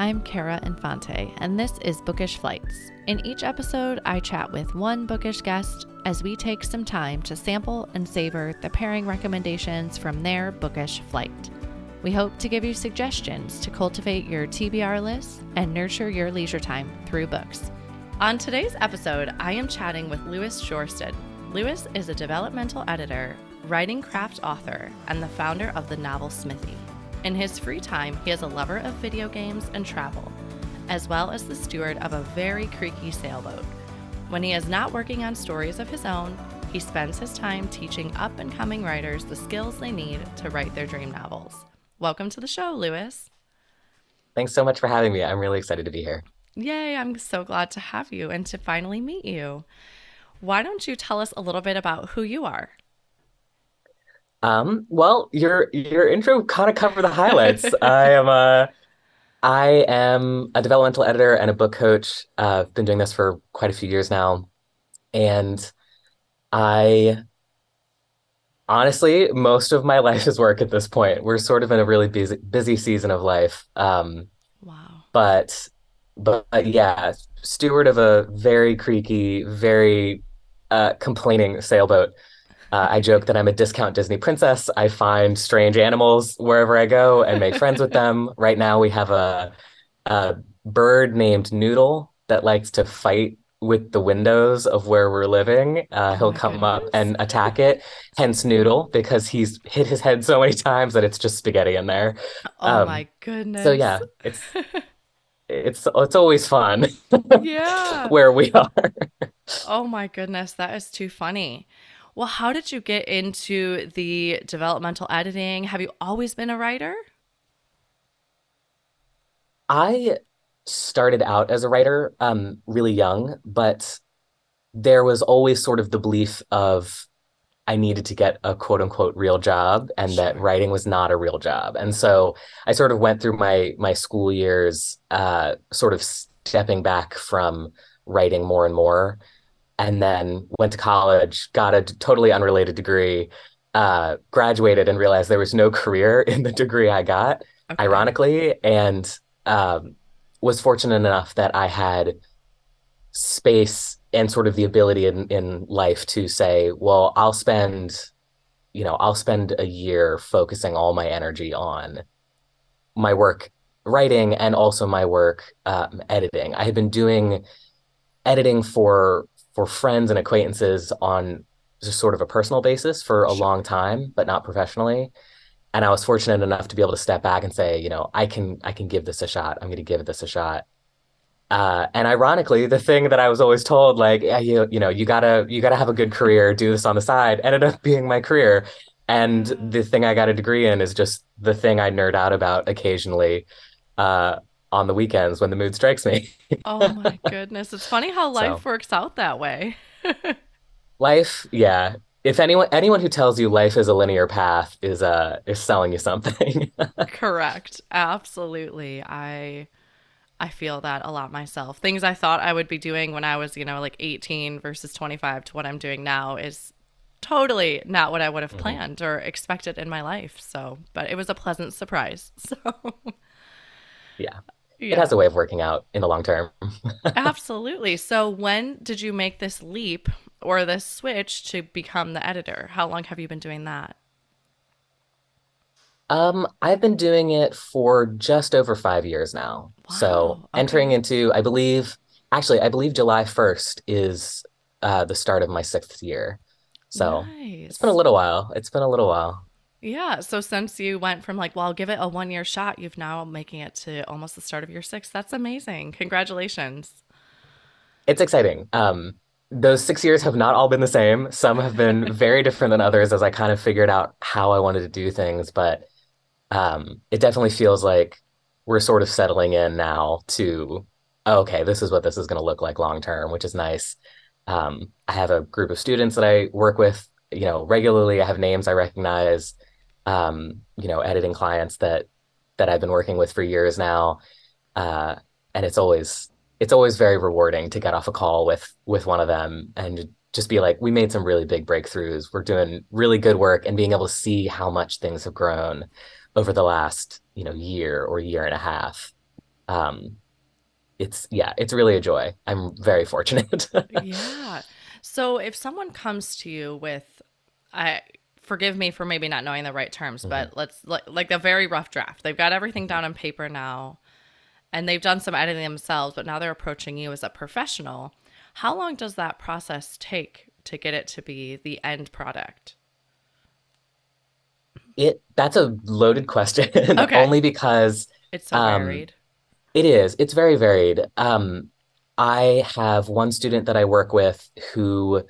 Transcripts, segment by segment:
I'm Kara Infante, and this is Bookish Flights. In each episode, I chat with one bookish guest as we take some time to sample and savor the pairing recommendations from their bookish flight. We hope to give you suggestions to cultivate your TBR list and nurture your leisure time through books. On today's episode, I am chatting with Lewis Jorstad. Lewis is a developmental editor, writing craft author, and the founder of the novel Smithy. In his free time, he is a lover of video games and travel, as well as the steward of a very creaky sailboat. When he is not working on stories of his own, he spends his time teaching up and coming writers the skills they need to write their dream novels. Welcome to the show, Lewis. Thanks so much for having me. I'm really excited to be here. Yay, I'm so glad to have you and to finally meet you. Why don't you tell us a little bit about who you are? Um, well, your your intro kind of covered the highlights. I am a I am a developmental editor and a book coach. Uh, I've been doing this for quite a few years now, and I honestly most of my life is work at this point. We're sort of in a really busy busy season of life. Um, wow. But but yeah, steward of a very creaky, very uh, complaining sailboat. Uh, I joke that I'm a discount Disney princess. I find strange animals wherever I go and make friends with them. Right now, we have a, a bird named Noodle that likes to fight with the windows of where we're living. Uh, oh he'll come goodness. up and attack it. Hence Noodle, because he's hit his head so many times that it's just spaghetti in there. Oh um, my goodness! So yeah, it's it's it's always fun. Yeah, where we are. oh my goodness, that is too funny. Well, how did you get into the developmental editing? Have you always been a writer? I started out as a writer um, really young, but there was always sort of the belief of I needed to get a quote unquote real job and sure. that writing was not a real job. And so I sort of went through my my school years uh, sort of stepping back from writing more and more and then went to college, got a totally unrelated degree, uh, graduated and realized there was no career in the degree I got, okay. ironically, and um, was fortunate enough that I had space and sort of the ability in, in life to say, well, I'll spend, you know, I'll spend a year focusing all my energy on my work writing and also my work um, editing. I had been doing editing for for friends and acquaintances on just sort of a personal basis for a sure. long time, but not professionally. And I was fortunate enough to be able to step back and say, you know, I can I can give this a shot. I'm going to give this a shot. Uh, and ironically, the thing that I was always told, like, yeah, you you know, you gotta you gotta have a good career, do this on the side, ended up being my career. And the thing I got a degree in is just the thing I nerd out about occasionally. Uh, on the weekends when the mood strikes me. oh my goodness. It's funny how life so, works out that way. life, yeah. If anyone anyone who tells you life is a linear path is uh is selling you something. Correct. Absolutely. I I feel that a lot myself. Things I thought I would be doing when I was, you know, like 18 versus 25 to what I'm doing now is totally not what I would have mm-hmm. planned or expected in my life. So, but it was a pleasant surprise. So, yeah yeah. it has a way of working out in the long term. Absolutely. So, when did you make this leap or this switch to become the editor? How long have you been doing that? Um, I've been doing it for just over five years now. Wow. So, okay. entering into, I believe, actually, I believe July 1st is uh, the start of my sixth year. So, nice. it's been a little while. It's been a little while. Yeah. So since you went from like, well, I'll give it a one year shot, you've now making it to almost the start of your sixth. That's amazing. Congratulations. It's exciting. Um, those six years have not all been the same. Some have been very different than others as I kind of figured out how I wanted to do things. But um, it definitely feels like we're sort of settling in now to, okay, this is what this is going to look like long term, which is nice. Um, I have a group of students that I work with, you know, regularly. I have names I recognize um, you know, editing clients that that I've been working with for years now, uh, and it's always it's always very rewarding to get off a call with with one of them and just be like, we made some really big breakthroughs. We're doing really good work, and being able to see how much things have grown over the last you know year or year and a half Um, it's yeah, it's really a joy. I'm very fortunate. Yeah. So if someone comes to you with, I forgive me for maybe not knowing the right terms, Mhm. but let's like like a very rough draft. They've got everything down on paper now, and they've done some editing themselves, but now they're approaching you as a professional. How long does that process take to get it to be the end product? It that's a loaded question, Okay. only because It's so um, varied. it is. It's very varied. Um, I have one student that I work with who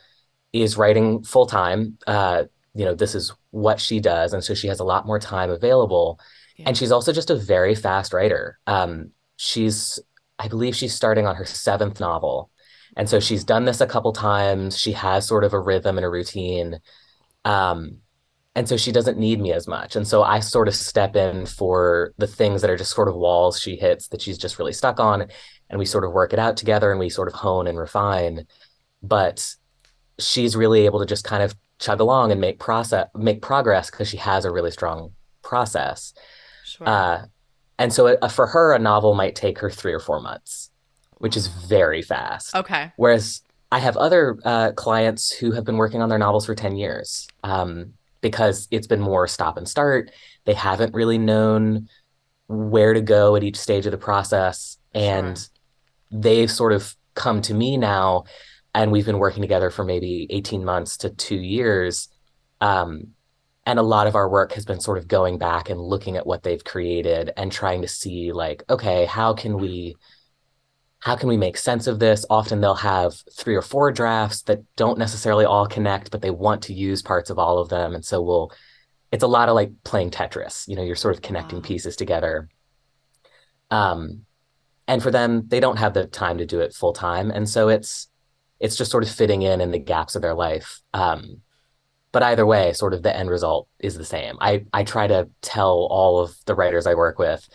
is writing full time. Uh, you know, this is what she does, and so she has a lot more time available. And she's also just a very fast writer. Um, she's, I believe she's starting on her seventh novel. And so she's done this a couple times. She has sort of a rhythm and a routine. Um, and so she doesn't need me as much. And so I sort of step in for the things that are just sort of walls she hits that she's just really stuck on. And we sort of work it out together and we sort of hone and refine. But she's really able to just kind of chug along and make process make progress because she has a really strong process. Sure. Uh, and so uh, for her, a novel might take her three or four months, which is very fast. Okay. Whereas I have other uh, clients who have been working on their novels for 10 years um, because it's been more stop and start. They haven't really known where to go at each stage of the process. Sure. And they've sort of come to me now, and we've been working together for maybe 18 months to two years. Um, and a lot of our work has been sort of going back and looking at what they've created and trying to see like, okay, how can we how can we make sense of this? Often they'll have three or four drafts that don't necessarily all connect, but they want to use parts of all of them. And so we'll it's a lot of like playing Tetris. You know, you're sort of connecting Wow. pieces together. Um, and for them, they don't have the time to do it full time. And so it's it's just sort of fitting in in the gaps of their life. Um, but either way, sort of the end result is the same. I I try to tell all of the writers I work with,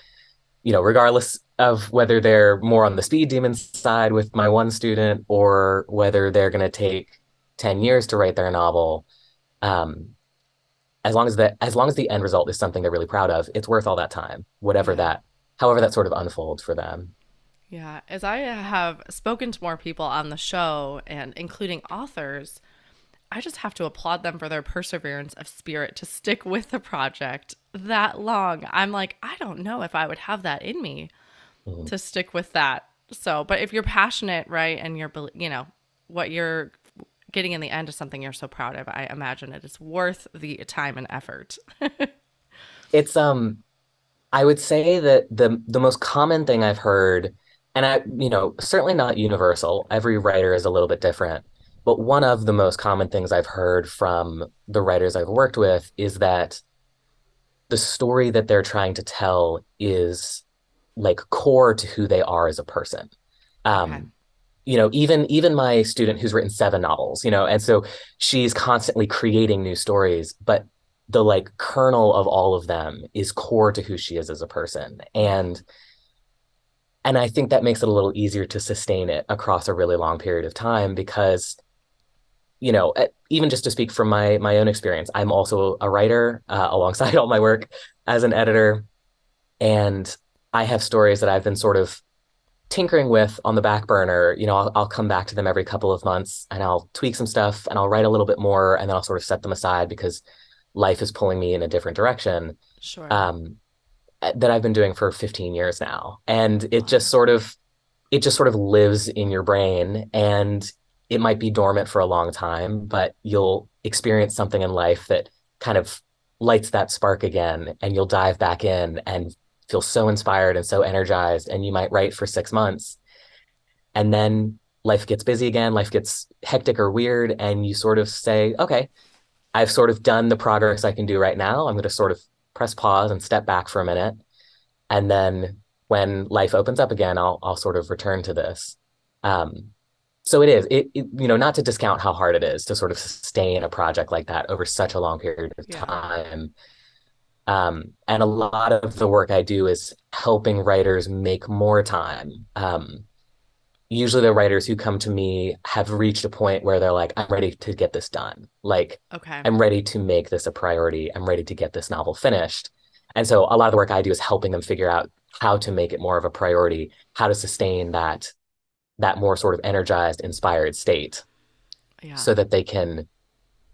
you know, regardless of whether they're more on the speed demon side with my one student or whether they're going to take 10 years to write their novel, um, as long as the as long as the end result is something they're really proud of, it's worth all that time, whatever that, however that sort of unfolds for them. Yeah. As I have spoken to more people on the show and including authors, I just have to applaud them for their perseverance of spirit to stick with the project that long. I'm like, I don't know if I would have that in me Mhm. to stick with that. So, but if you're passionate, right, and you're, you know, what you're getting in the end is something you're so proud of, I imagine it is worth the time and effort. It's um I would say that the the most common thing I've heard, and I, you know, certainly not universal, every writer is a little bit different, but one of the most common things I've heard from the writers I've worked with is that the story that they're trying to tell is like core to who they are as a person. Okay. Um, you know, even even my student who's written seven novels, you know, and so she's constantly creating new stories, but the like kernel of all of them is core to who she is as a person. And and I think that makes it a little easier to sustain it across a really long period of time because, you know, even just to speak from my my own experience, I'm also a writer uh, alongside all my work as an editor, and I have stories that I've been sort of tinkering with on the back burner. You know, I'll, I'll come back to them every couple of months and I'll tweak some stuff and I'll write a little bit more and then I'll sort of set them aside because life is pulling me in a different direction. Sure. Um, that I've been doing for 15 years now. And it just sort of it just sort of lives in your brain and it might be dormant for a long time, but you'll experience something in life that kind of lights that spark again and you'll dive back in and feel so inspired and so energized and you might write for 6 months and then life gets busy again, life gets hectic or weird and you sort of say, "Okay, I've sort of done the progress I can do right now. I'm going to sort of press pause and step back for a minute and then when life opens up again, I'll I'll sort of return to this. Um, so it is it, it you know not to discount how hard it is to sort of sustain a project like that over such a long period of Yeah. time. Um, and a lot of the work I do is helping writers make more time. Um, usually the writers who come to me have reached a point where they're like, I'm ready to get this done. Like, Okay. I'm ready to make this a priority. I'm ready to get this novel finished. And so a lot of the work I do is helping them figure out how to make it more of a priority, how to sustain that that more sort of energized, inspired state, Yeah. so that they can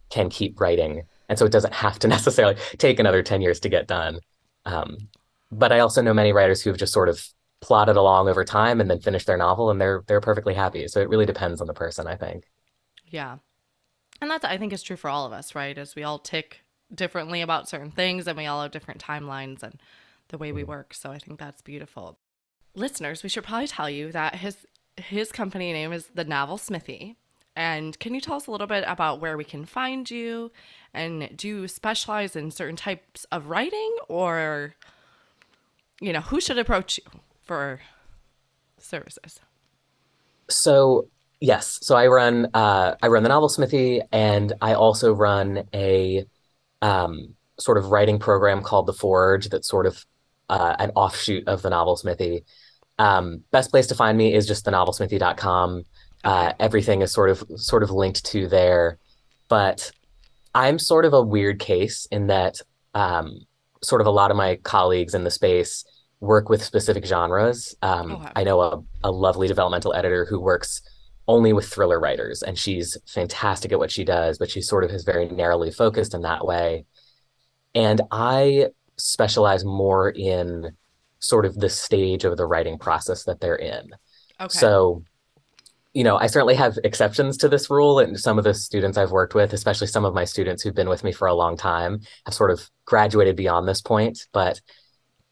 can keep writing, and so it doesn't have to necessarily take another ten years to get done. Um, but I also know many writers who've just sort of plodded along over time and then finished their novel, and they're they're perfectly happy. So it really depends on the person, I think. Yeah. And that's, I think, is true for all of us, right? As we all tick differently about certain things and we all have different timelines and the way we mm-hmm. work. So I think that's beautiful. Listeners, we should probably tell you that his his company name is the Novel Smithy. And can you tell us a little bit about where we can find you? And do you specialize in certain types of writing or you know, who should approach you for services? So yes, so I run uh, I run the Novel Smithy, and I also run a um, sort of writing program called The Forge. That's sort of uh, an offshoot of the Novel Smithy. Um, best place to find me is just thenovelsmithy.com. Uh, everything is sort of sort of linked to there, but I'm sort of a weird case in that um, sort of a lot of my colleagues in the space work with specific genres. Um, Okay. I know a, a lovely developmental editor who works only with thriller writers, and she's fantastic at what she does, but she sort of is very narrowly focused in that way. And I specialize more in sort of the stage of the writing process that they're in. Okay. So, you know, I certainly have exceptions to this rule. And some of the students I've worked with, especially some of my students who've been with me for a long time, have sort of graduated beyond this point. But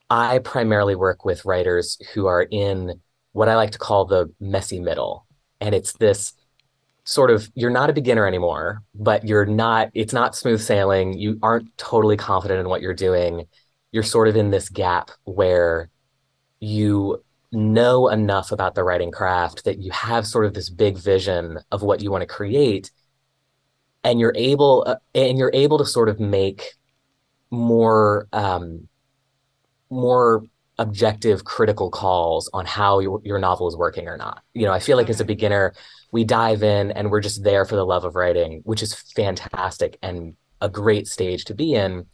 I primarily work with writers who are in what I like to call the messy middle. And it's this sort of, you're not a beginner anymore, but you're not, it's not smooth sailing. You aren't totally confident in what you're doing. You're sort of in this gap where you know enough about the writing craft that you have sort of this big vision of what you want to create and you're able uh, and you're able to sort of make more um, more objective critical calls on how your, your novel is working or not. You know i feel like as a beginner we dive in and we're just there for the love of writing which is fantastic and a great stage to be in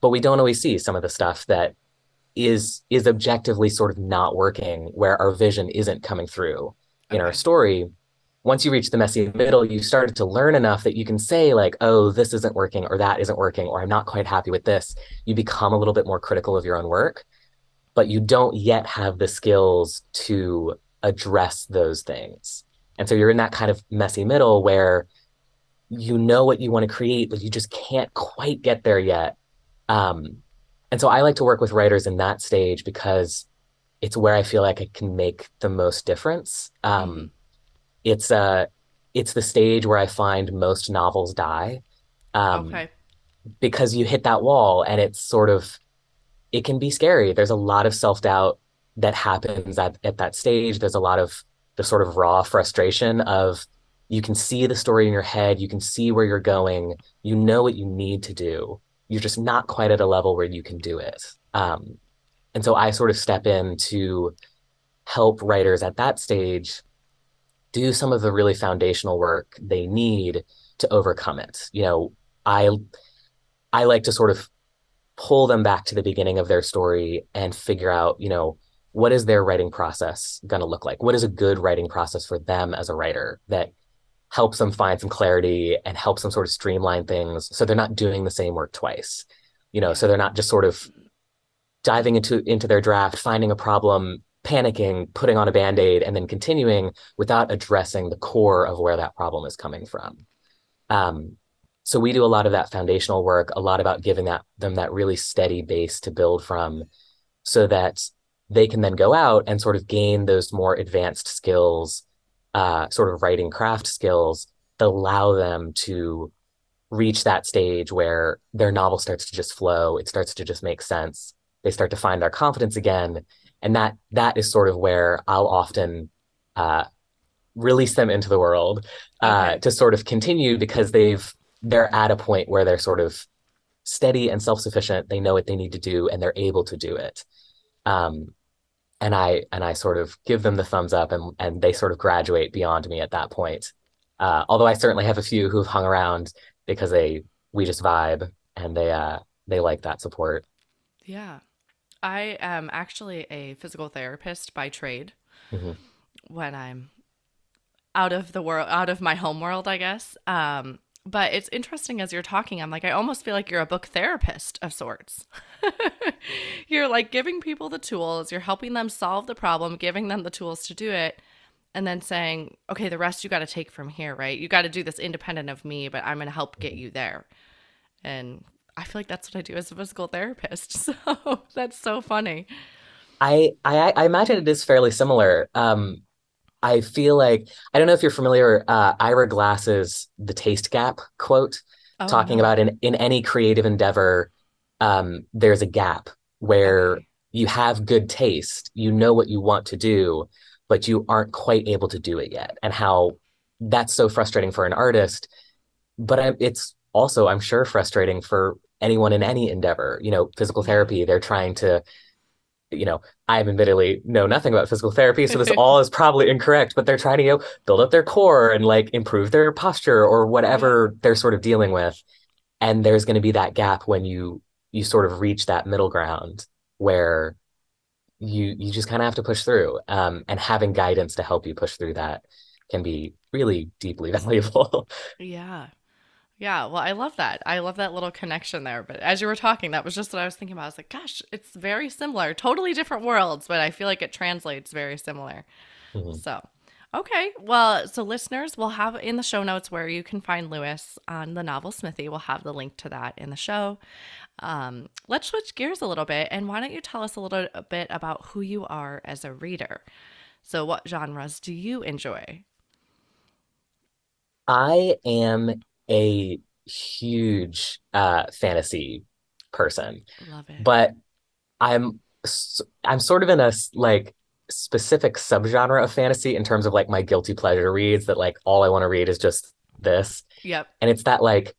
but we don't always see some of the stuff that is is objectively sort of not working where our vision isn't coming through in our story once you reach the messy middle you started to learn enough that you can say like oh this isn't working or that isn't working or i'm not quite happy with this you become a little bit more critical of your own work but you don't yet have the skills to address those things and so you're in that kind of messy middle where you know what you want to create but you just can't quite get there yet um, and so I like to work with writers in that stage because it's where I feel like I can make the most difference. Um, Mhm. It's uh, it's the stage where I find most novels die um, okay. because you hit that wall and it's sort of it can be scary. There's a lot of self doubt that happens at, at that stage. There's a lot of the sort of raw frustration of you can see the story in your head, you can see where you're going, you know what you need to do. You're just not quite at a level where you can do it. Um, and so I sort of step in to help writers at that stage do some of the really foundational work they need to overcome it. You know, I I like to sort of pull them back to the beginning of their story and figure out, you know, what is their writing process going to look like? What is a good writing process for them as a writer that helps them find some clarity and helps them sort of streamline things so they're not doing the same work twice. You know, so they're not just sort of diving into into their draft, finding a problem, panicking, putting on a band-aid and then continuing without addressing the core of where that problem is coming from. Um, so we do a lot of that foundational work, a lot about giving that them that really steady base to build from so that they can then go out and sort of gain those more advanced skills, uh, sort of writing craft skills that allow them to reach that stage where their novel starts to just flow, it starts to just make sense. They start to find their confidence again. And that that is sort of where I'll often uh, release them into the world uh, Okay. to sort of continue because they've they're at a point where they're sort of steady and self-sufficient. They know what they need to do and they're able to do it. Um, and I and I sort of give them the thumbs up and and they sort of graduate beyond me at that point. Uh, although I certainly have a few who've hung around because they we just vibe and they uh they like that support. Yeah. I am actually a physical therapist by trade hmm when I'm out of the world, out of my home world, I guess. Um, but it's interesting as you're talking, I'm like, I almost feel like you're a book therapist of sorts. you're like giving people the tools, you're helping them solve the problem, giving them the tools to do it, and then saying, okay, the rest you got to take from here, right? You got to do this independent of me, but I'm going to help get you there. And I feel like that's what I do as a physical therapist. So that's so funny. I, I I imagine it is fairly similar. Um, I feel like I don't know if you're familiar, uh, Ira Glass's "The Taste Gap" quote, Oh, talking about in in any creative endeavor, um, there's a gap where you have good taste, you know what you want to do, but you aren't quite able to do it yet, and how that's so frustrating for an artist. But I, it's also, I'm sure, frustrating for anyone in any endeavor. You know, physical therapy, they're trying to you know, I admittedly know nothing about physical therapy, so this all is probably incorrect, but they're trying to, you know, build up their core and like improve their posture or whatever they're sort of dealing with. And there's going to be that gap when you you sort of reach that middle ground where you you just kind of have to push through. Um, and having guidance to help you push through that can be really deeply valuable. Yeah. Yeah, well, I love that. I love that little connection there. But as you were talking, that was just what I was thinking about. I was like, gosh, it's very similar. Totally different worlds, but I feel like it translates very similar. Mhm. So, okay. Well, so listeners, we'll have in the show notes where you can find Lewis on the novel Smithy. We'll have the link to that in the show. Um, let's switch gears a little bit. And why don't you tell us a little bit about who you are as a reader? So, what genres do you enjoy? I am a huge uh fantasy person, Love it. but I'm I'm sort of in a like specific subgenre of fantasy in terms of like my guilty pleasure reads that like all I want to read is just this. Yep. And it's that like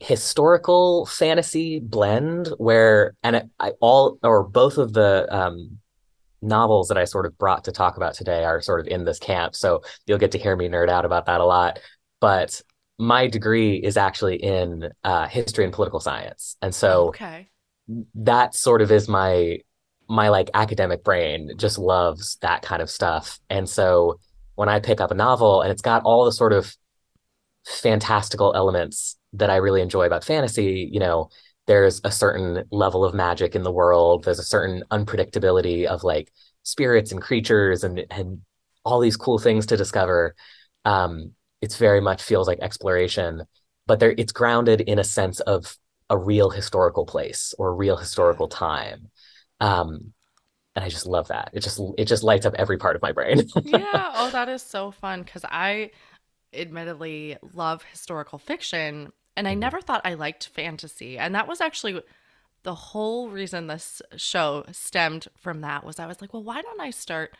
historical fantasy blend where and it, I all or both of the um novels that I sort of brought to talk about today are sort of in this camp. So you'll get to hear me nerd out about that a lot. But my degree is actually in uh, history and political science. And so Okay. that sort of is my my like academic brain just loves that kind of stuff. And so when I pick up a novel and it's got all the sort of fantastical elements that I really enjoy about fantasy, you know, there's a certain level of magic in the world, there's a certain unpredictability of like spirits and creatures and and all these cool things to discover. Um, it's very much feels like exploration, but there it's grounded in a sense of a real historical place or a real historical time. Um, and I just love that. It just it just lights up every part of my brain. Yeah. Oh, that is so fun because I admittedly love historical fiction and I Mhm, never thought I liked fantasy. And that was actually the whole reason this show stemmed from that was I was like, well, why don't I start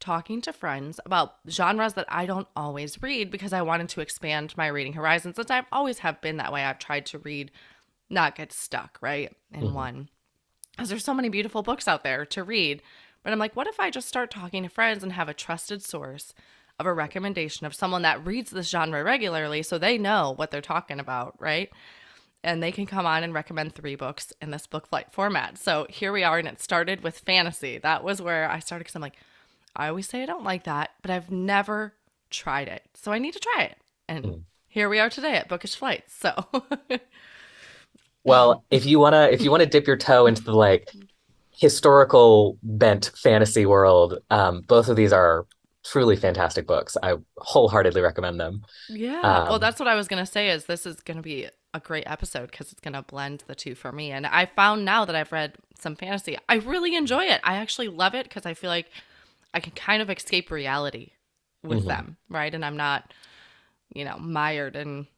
talking to friends about genres that I don't always read because I wanted to expand my reading horizons since I've always have been that way. I've tried to read, not get stuck, right, in mhm, one. Because there's so many beautiful books out there to read. But I'm like, what if I just start talking to friends and have a trusted source of a recommendation of someone that reads this genre regularly so they know what they're talking about, right? And they can come on and recommend three books in this book flight format. So here we are, and it started with fantasy. That was where I started because I'm like, I always say I don't like that, but I've never tried it. So I need to try it. And mhm. here we are today at Bookish Flights. So, Well, if you wanna if you wanna dip your toe into the like historical bent fantasy world, um, both of these are truly fantastic books. I wholeheartedly recommend them. Yeah. Well, Um, that's what I was going to say is this is going to be a great episode because it's going to blend the two for me. And I found now that I've read some fantasy, I really enjoy it. I actually love it because I feel like I can kind of escape reality with mhm, them, right? And I'm not, you know, mired in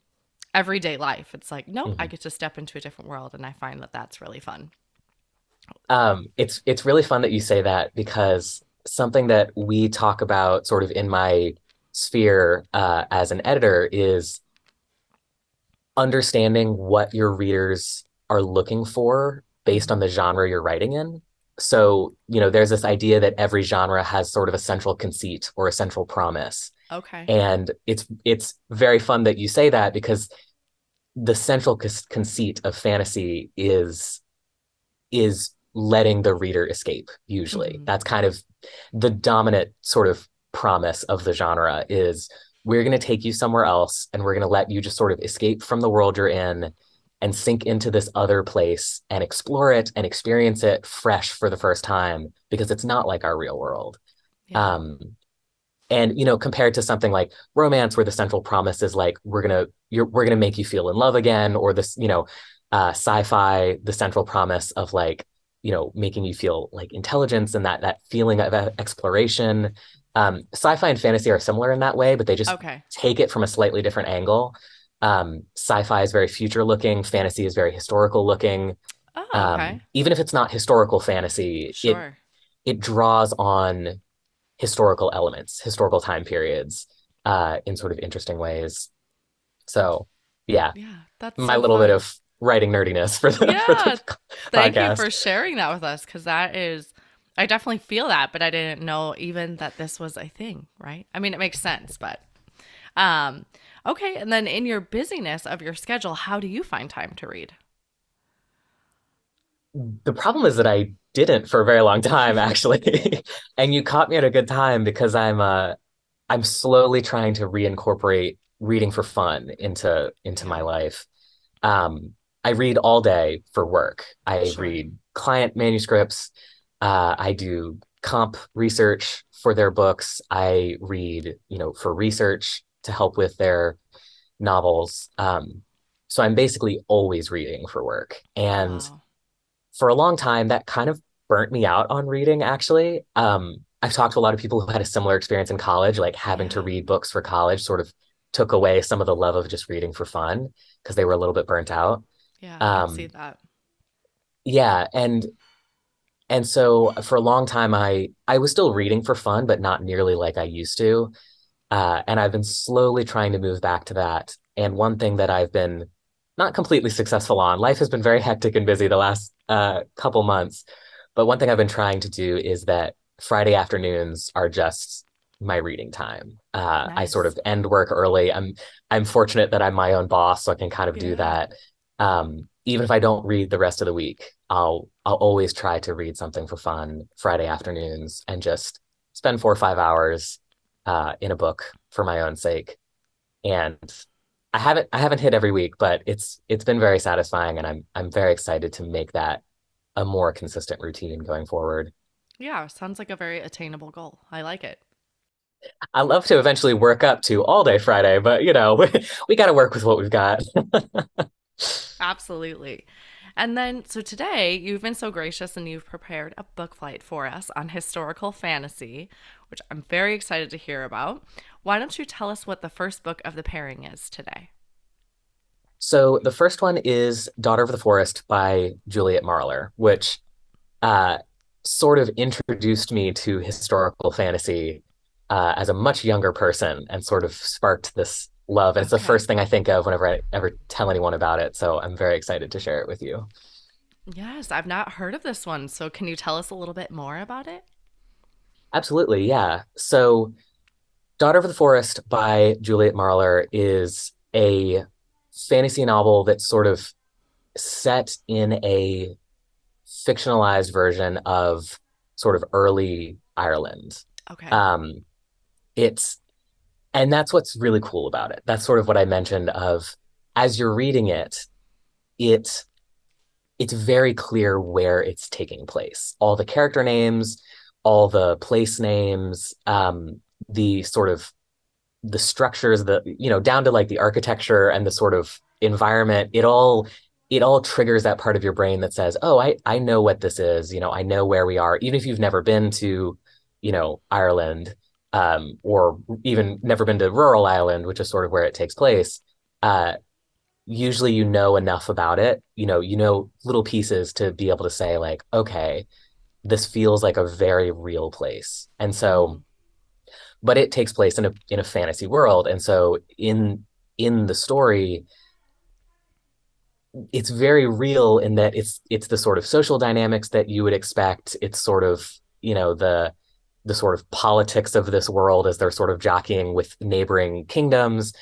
everyday life. It's like, nope, I mhm. get to step into a different world and I find that that's really fun. Um, it's it's really fun that you say that because something that we talk about sort of in my sphere uh, as an editor is understanding what your readers are looking for based on the genre you're writing in. So, you know, there's this idea that every genre has sort of a central conceit or a central promise. Okay. And it's it's very fun that you say that because the central conceit of fantasy is is letting the reader escape usually Mhm. that's kind of the dominant sort of promise of the genre is we're going to take you somewhere else and we're going to let you just sort of escape from the world you're in and sink into this other place and explore it and experience it fresh for the first time because it's not like our real world Yeah. um and you know compared to something like romance where the central promise is like we're gonna you're we're gonna make you feel in love again or this you know uh sci-fi the central promise of like you know making you feel like intelligence and that that feeling of exploration um sci-fi and fantasy are similar in that way but they just okay. take it from a slightly different angle um sci-fi is very future looking fantasy is very historical looking Oh, um okay. even if it's not historical fantasy it sure. it draws on historical elements, historical time periods, uh, in sort of interesting ways. So, yeah, yeah. That's my so little bit of writing nerdiness for the, for the Thank you podcast. for sharing that with us because that is, I definitely feel that, but I didn't know even that this was a thing, right? I mean, it makes sense, but um, okay. And then in your busyness of your schedule, how do you find time to read? The problem is that I didn't for a very long time, actually. And you caught me at a good time because I'm uh I'm slowly trying to reincorporate reading for fun into into my life. Um, I read all day for work. I Sure. read client manuscripts. Uh, I do comp research for their books. I read, you know, for research to help with their novels. Um, so I'm basically always reading for work. And Wow. for a long time, that kind of burnt me out on reading, actually. Um, I've talked to a lot of people who had a similar experience in college, like having to read books for college sort of took away some of the love of just reading for fun because they were a little bit burnt out. Yeah, um, I see that. yeah, and and so for a long time I I was still reading for fun, but not nearly like I used to. Uh, and I've been slowly trying to move back to that. And one thing that I've been not completely successful on, life has been very hectic and busy the last uh, couple months. But one thing I've been trying to do is that Friday afternoons are just my reading time. Uh, I sort of end work early. I'm I'm fortunate that I'm my own boss, so I can kind of do that. Um, even if I don't read the rest of the week, I'll I'll always try to read something for fun Friday afternoons and just spend four or five hours uh, in a book for my own sake. And I haven't I haven't hit every week, but it's it's been very satisfying, and I'm I'm very excited to make that a more consistent routine going forward. Yeah, sounds like a very attainable goal. I like it. I love to eventually work up to all day Friday, but you know, we, we got to work with what we've got. Absolutely. And then, so today you've been so gracious and you've prepared a book flight for us on historical fantasy, which I'm very excited to hear about. Why don't you tell us what the first book of the pairing is today? So the first one is Daughter of the Forest by Juliet Marillier, which uh, sort of introduced me to historical fantasy uh, as a much younger person and sort of sparked this love. And it's the first thing I think of whenever I ever tell anyone about it. So I'm very excited to share it with you. Yes, I've not heard of this one. So can you tell us a little bit more about it? Absolutely, yeah. So Daughter of the Forest by Juliet Marillier is a fantasy novel that's sort of set in a fictionalized version of sort of early Ireland. Okay. Um, it's and that's what's really cool about it. That's sort of what I mentioned of as you're reading it, it it's very clear where it's taking place. All the character names, all the place names, um, the sort of the structures, the you know, down to like the architecture and the sort of environment, it all it all triggers that part of your brain that says, "Oh, I I know what this is. You know, I know where we are." Even if you've never been to, you know, Ireland, um, or even never been to rural Ireland, which is sort of where it takes place. Uh, usually, you know enough about it. You know, you know little pieces to be able to say like, "Okay, this feels like a very real place." And so but it takes place in a in a fantasy world. And so in in the story it's very real in that it's it's the sort of social dynamics that you would expect. It's sort of you know the the sort of politics of this world as they're sort of jockeying with neighboring kingdoms.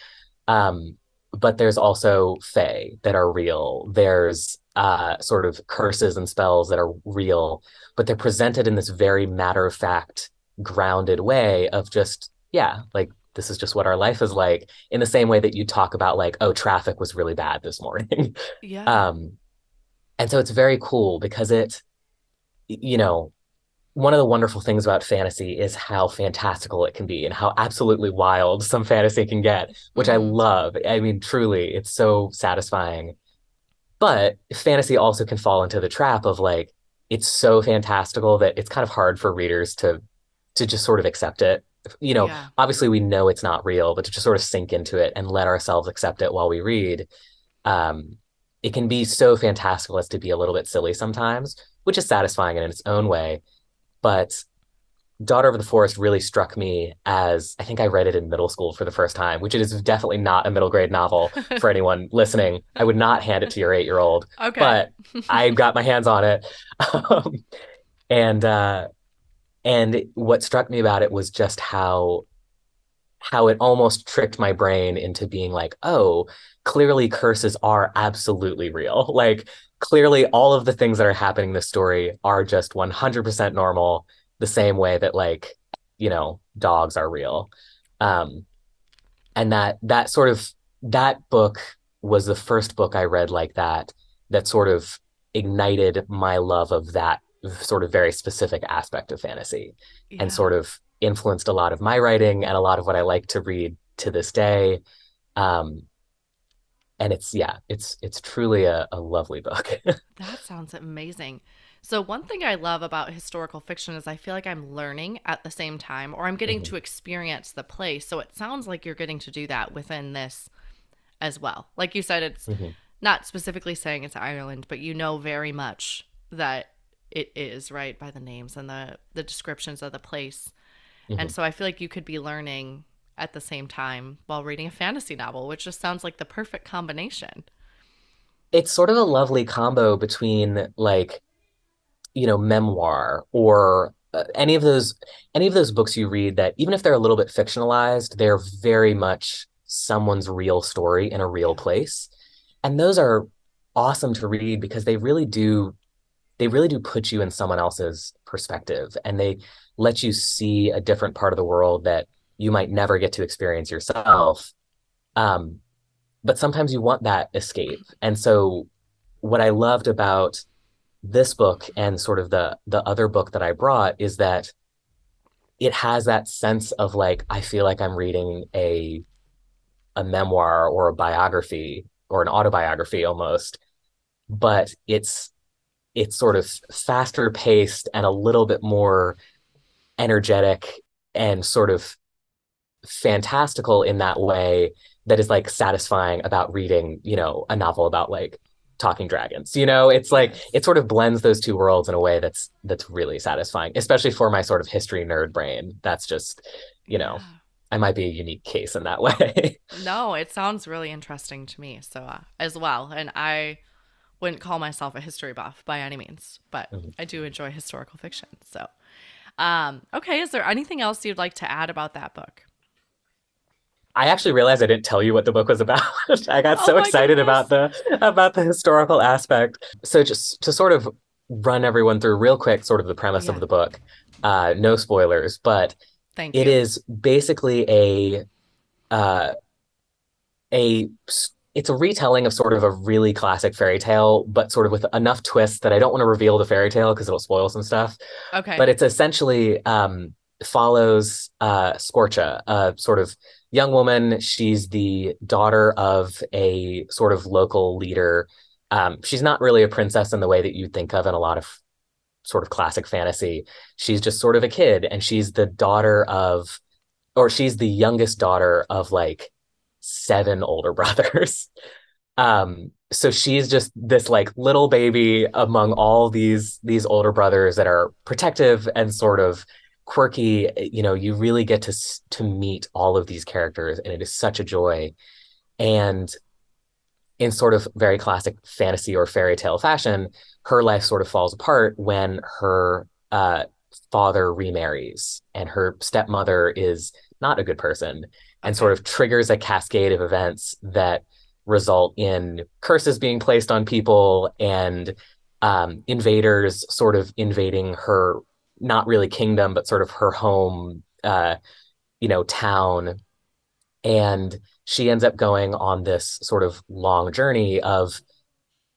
Um but there's also fae that are real. There's uh, sort of curses and spells that are real, but they're presented in this very matter of fact, grounded way of just, yeah, like this is just what our life is like in the same way that you talk about like, oh, traffic was really bad this morning. Yeah. Um, and so it's very cool because it, you know, one of the wonderful things about fantasy is how fantastical it can be and how absolutely wild some fantasy can get, which I Mhm. love. I mean, truly, it's so satisfying. But fantasy also can fall into the trap of like, it's so fantastical that it's kind of hard for readers to to just sort of accept it. You know, Yeah. obviously we know it's not real, but to just sort of sink into it and let ourselves accept it while we read. Um, it can be so fantastical as to be a little bit silly sometimes, which is satisfying in its own way. But Daughter of the Forest really struck me as I think I read it in middle school for the first time, which is definitely not a middle grade novel for anyone listening. I would not hand it to your eight year old, Okay. but I got my hands on it. Um, and uh, and what struck me about it was just how how it almost tricked my brain into being like, oh, clearly curses are absolutely real. Like clearly all of the things that are happening in this story are just 100% normal, the same way that like, you know, dogs are real. Um, and that that sort of that book was the first book I read like that that sort of ignited my love of that sort of very specific aspect of fantasy Yeah. and sort of influenced a lot of my writing and a lot of what I like to read to this day. Um, and it's yeah, it's it's truly a, a lovely book. That sounds amazing. So, one thing I love about historical fiction is I feel like I'm learning at the same time, or I'm getting Mhm. to experience the place. So, it sounds like you're getting to do that within this as well. Like you said, it's Mhm. not specifically saying it's Ireland, but you know very much that it is, right? By the names and the, the descriptions of the place. Mhm. And so, I feel like you could be learning at the same time while reading a fantasy novel, which just sounds like the perfect combination. It's sort of a lovely combo between like, you know, memoir or uh, any of those any of those books you read that even if they're a little bit fictionalized, they're very much someone's real story in a real place. And those are awesome to read because they really do they really do put you in someone else's perspective and they let you see a different part of the world that you might never get to experience yourself. Um, but sometimes you want that escape. And so what I loved about this book and sort of the the other book that I brought is that it has that sense of like I feel like I'm reading a a memoir or a biography or an autobiography almost, but it's it's sort of faster paced and a little bit more energetic and sort of fantastical in that way that is like satisfying about reading, you know, a novel about like talking dragons. You know, it's like it sort of blends those two worlds in a way that's that's really satisfying, especially for my sort of history nerd brain. That's just, you know, Yeah. I might be a unique case in that way. No, it sounds really interesting to me. So, uh, as well. And I wouldn't call myself a history buff by any means, but Mhm. I do enjoy historical fiction. So, um, okay. Is there anything else you'd like to add about that book? I actually realized I didn't tell you what the book was about. I got Oh so excited about the about the historical aspect. So just to sort of run everyone through real quick sort of the premise Yeah. of the book. Uh no spoilers, but Thank it you. is basically a uh a it's a retelling of sort of a really classic fairy tale, but sort of with enough twists that I don't want to reveal the fairy tale because it'll spoil some stuff. Okay. But it's essentially um follows uh Sorcha, a sort of young woman. She's the daughter of a sort of local leader. Um, she's not really a princess in the way that you'd think of in a lot of sort of classic fantasy. She's just sort of a kid, and she's the daughter of, or she's the youngest daughter of like seven older brothers. Um, so she's just this like little baby among all these these older brothers that are protective and sort of quirky. You know, you really get to to meet all of these characters, and it is such a joy. And in sort of very classic fantasy or fairy tale fashion, her life sort of falls apart when her uh, father remarries, and her stepmother is not a good person, and sort of triggers a cascade of events that result in curses being placed on people and um, invaders sort of invading her not really kingdom but sort of her home uh, you know town and she ends up going on this sort of long journey of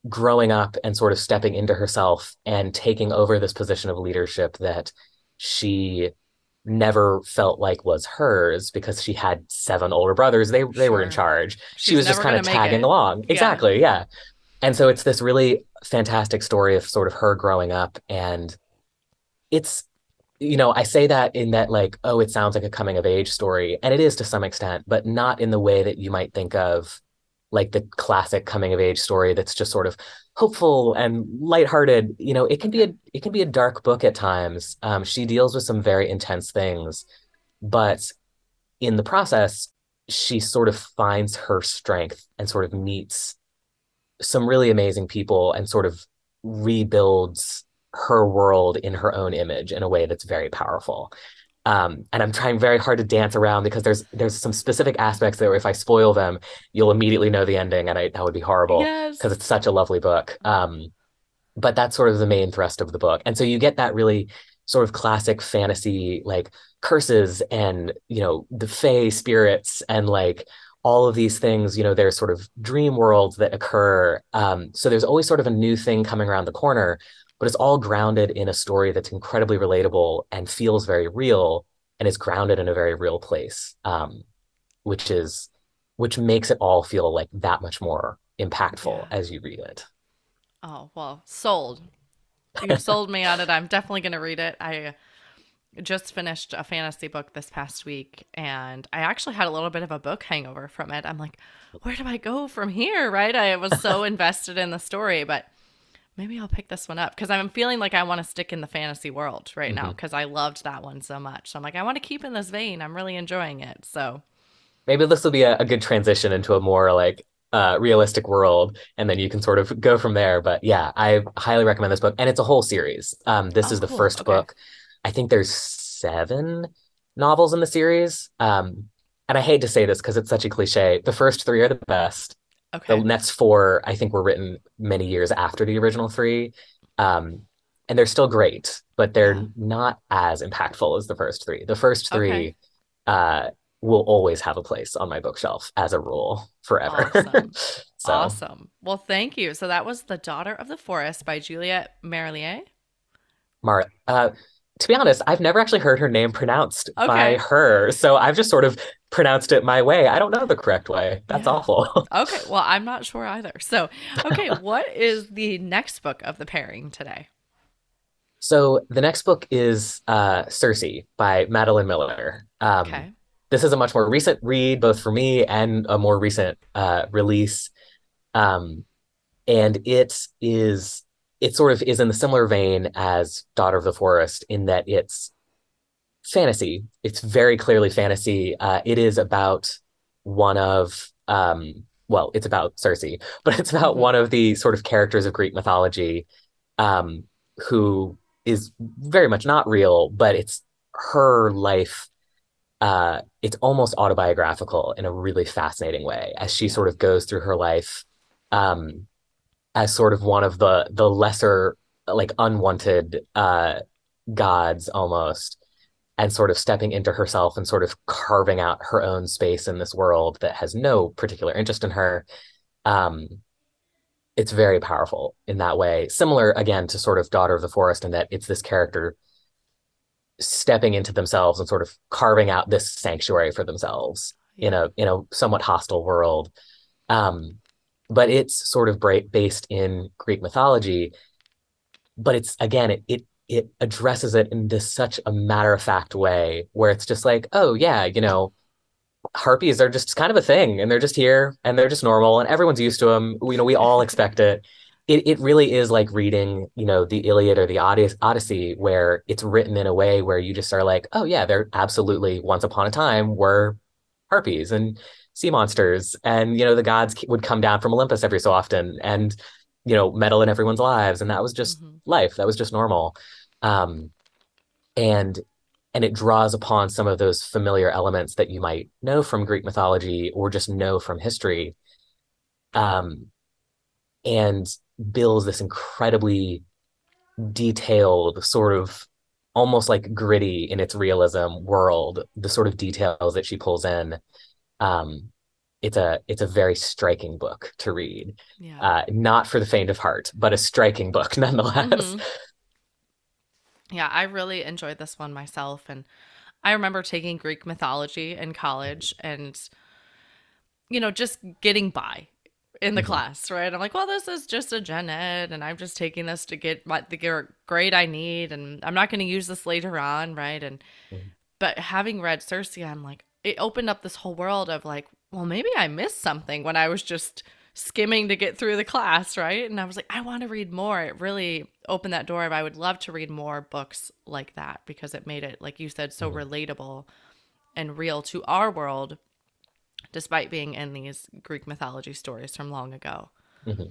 growing up and sort of stepping into herself and taking over this position of leadership that she never felt like was hers because she had seven older brothers. They they sure. were in charge. She's she was just kind of tagging along. Yeah. Exactly, yeah. And so it's this really fantastic story of sort of her growing up and it's you know, I say that in that like, oh, it sounds like a coming of age story, and it is to some extent, but not in the way that you might think of like the classic coming of age story that's just sort of hopeful and lighthearted. You know, it can be a it can be a dark book at times. Um, she deals with some very intense things, but in the process, she sort of finds her strength and sort of meets some really amazing people and sort of rebuilds her world in her own image in a way that's very powerful. Um, and I'm trying very hard to dance around because there's there's some specific aspects that if I spoil them, you'll immediately know the ending, and I, that would be horrible because yes. it's such a lovely book. Um, but that's sort of the main thrust of the book, and so you get that really sort of classic fantasy like curses and you know the fey spirits and like all of these things you know there's sort of dream worlds that occur um, so there's always sort of a new thing coming around the corner but it's all grounded in a story that's incredibly relatable and feels very real and is grounded in a very real place um, which is which makes it all feel like that much more impactful yeah. as you read it oh well sold you sold me on it i'm definitely going to read it i just finished a fantasy book this past week and I actually had a little bit of a book hangover from it. I'm like, where do I go from here? Right? I was so invested in the story, but maybe I'll pick this one up because I'm feeling like I want to stick in the fantasy world right mm-hmm. now because I loved that one so much. So I'm like, I want to keep in this vein. I'm really enjoying it. So maybe this will be a, a good transition into a more like uh, realistic world, and then you can sort of go from there. But yeah, I highly recommend this book, and it's a whole series. Um, this oh, is the cool. first okay. book. I think there's seven novels in the series. Um, and I hate to say this because it's such a cliche. The first three are the best. Okay. The next four, I think, were written many years after the original three. Um, and they're still great, but they're yeah. not as impactful as the first three. The first three okay. uh, will always have a place on my bookshelf as a rule forever. Awesome. so. Awesome. Well, thank you. So that was The Daughter of the Forest by Juliet Marillier. Mar, uh, to be honest, I've never actually heard her name pronounced okay. by her. So I've just sort of pronounced it my way. I don't know the correct way. That's yeah. awful. okay. Well, I'm not sure either. So, okay, what is the next book of the pairing today? So the next book is uh, Circe by Madeline Miller. Um, okay. This is a much more recent read, both for me and a more recent uh, release. Um, and it is it sort of is in the similar vein as Daughter of the Forest in that it's fantasy. It's very clearly fantasy. Uh, it is about one of, um, well, it's about Circe, but it's about mm-hmm. one of the sort of characters of Greek mythology um, who is very much not real, but it's her life. Uh, it's almost autobiographical in a really fascinating way as she sort of goes through her life. Um, as sort of one of the the lesser like unwanted uh gods almost and sort of stepping into herself and sort of carving out her own space in this world that has no particular interest in her um it's very powerful in that way. Similar again to sort of daughter of the forest in that it's this character stepping into themselves and sort of carving out this sanctuary for themselves in a in a somewhat hostile world. Um but it's sort of based in Greek mythology. But it's again, it it it addresses it in this such a matter of fact way where it's just like, oh yeah, you know, harpies are just kind of a thing, and they're just here, and they're just normal, and everyone's used to them. You know, we all expect it. It it really is like reading, you know, the Iliad or the Odyssey, where it's written in a way where you just are like, oh yeah, they're absolutely once upon a time were harpies, and sea monsters. And you know the gods would come down from olympus every so often and you know meddle in everyone's lives. And that was just mm-hmm. life. That was just normal. Um and and it draws upon some of those familiar elements that you might know from greek mythology or just know from history. Um, and builds this incredibly detailed sort of almost like gritty in its realism world the sort of details that she pulls in um, it's a it's a very striking book to read yeah. uh, not for the faint of heart but a striking book nonetheless mm-hmm. yeah i really enjoyed this one myself and i remember taking greek mythology in college and you know just getting by in the mm-hmm. class, right? I'm like, well, this is just a gen ed, and I'm just taking this to get my, the grade I need, and I'm not going to use this later on, right? And mm-hmm. but having read Circe, I'm like, it opened up this whole world of like, well, maybe I missed something when I was just skimming to get through the class, right? And I was like, I want to read more. It really opened that door. Of I would love to read more books like that because it made it, like you said, so mm-hmm. relatable and real to our world despite being in these Greek mythology stories from long ago. Mm-hmm.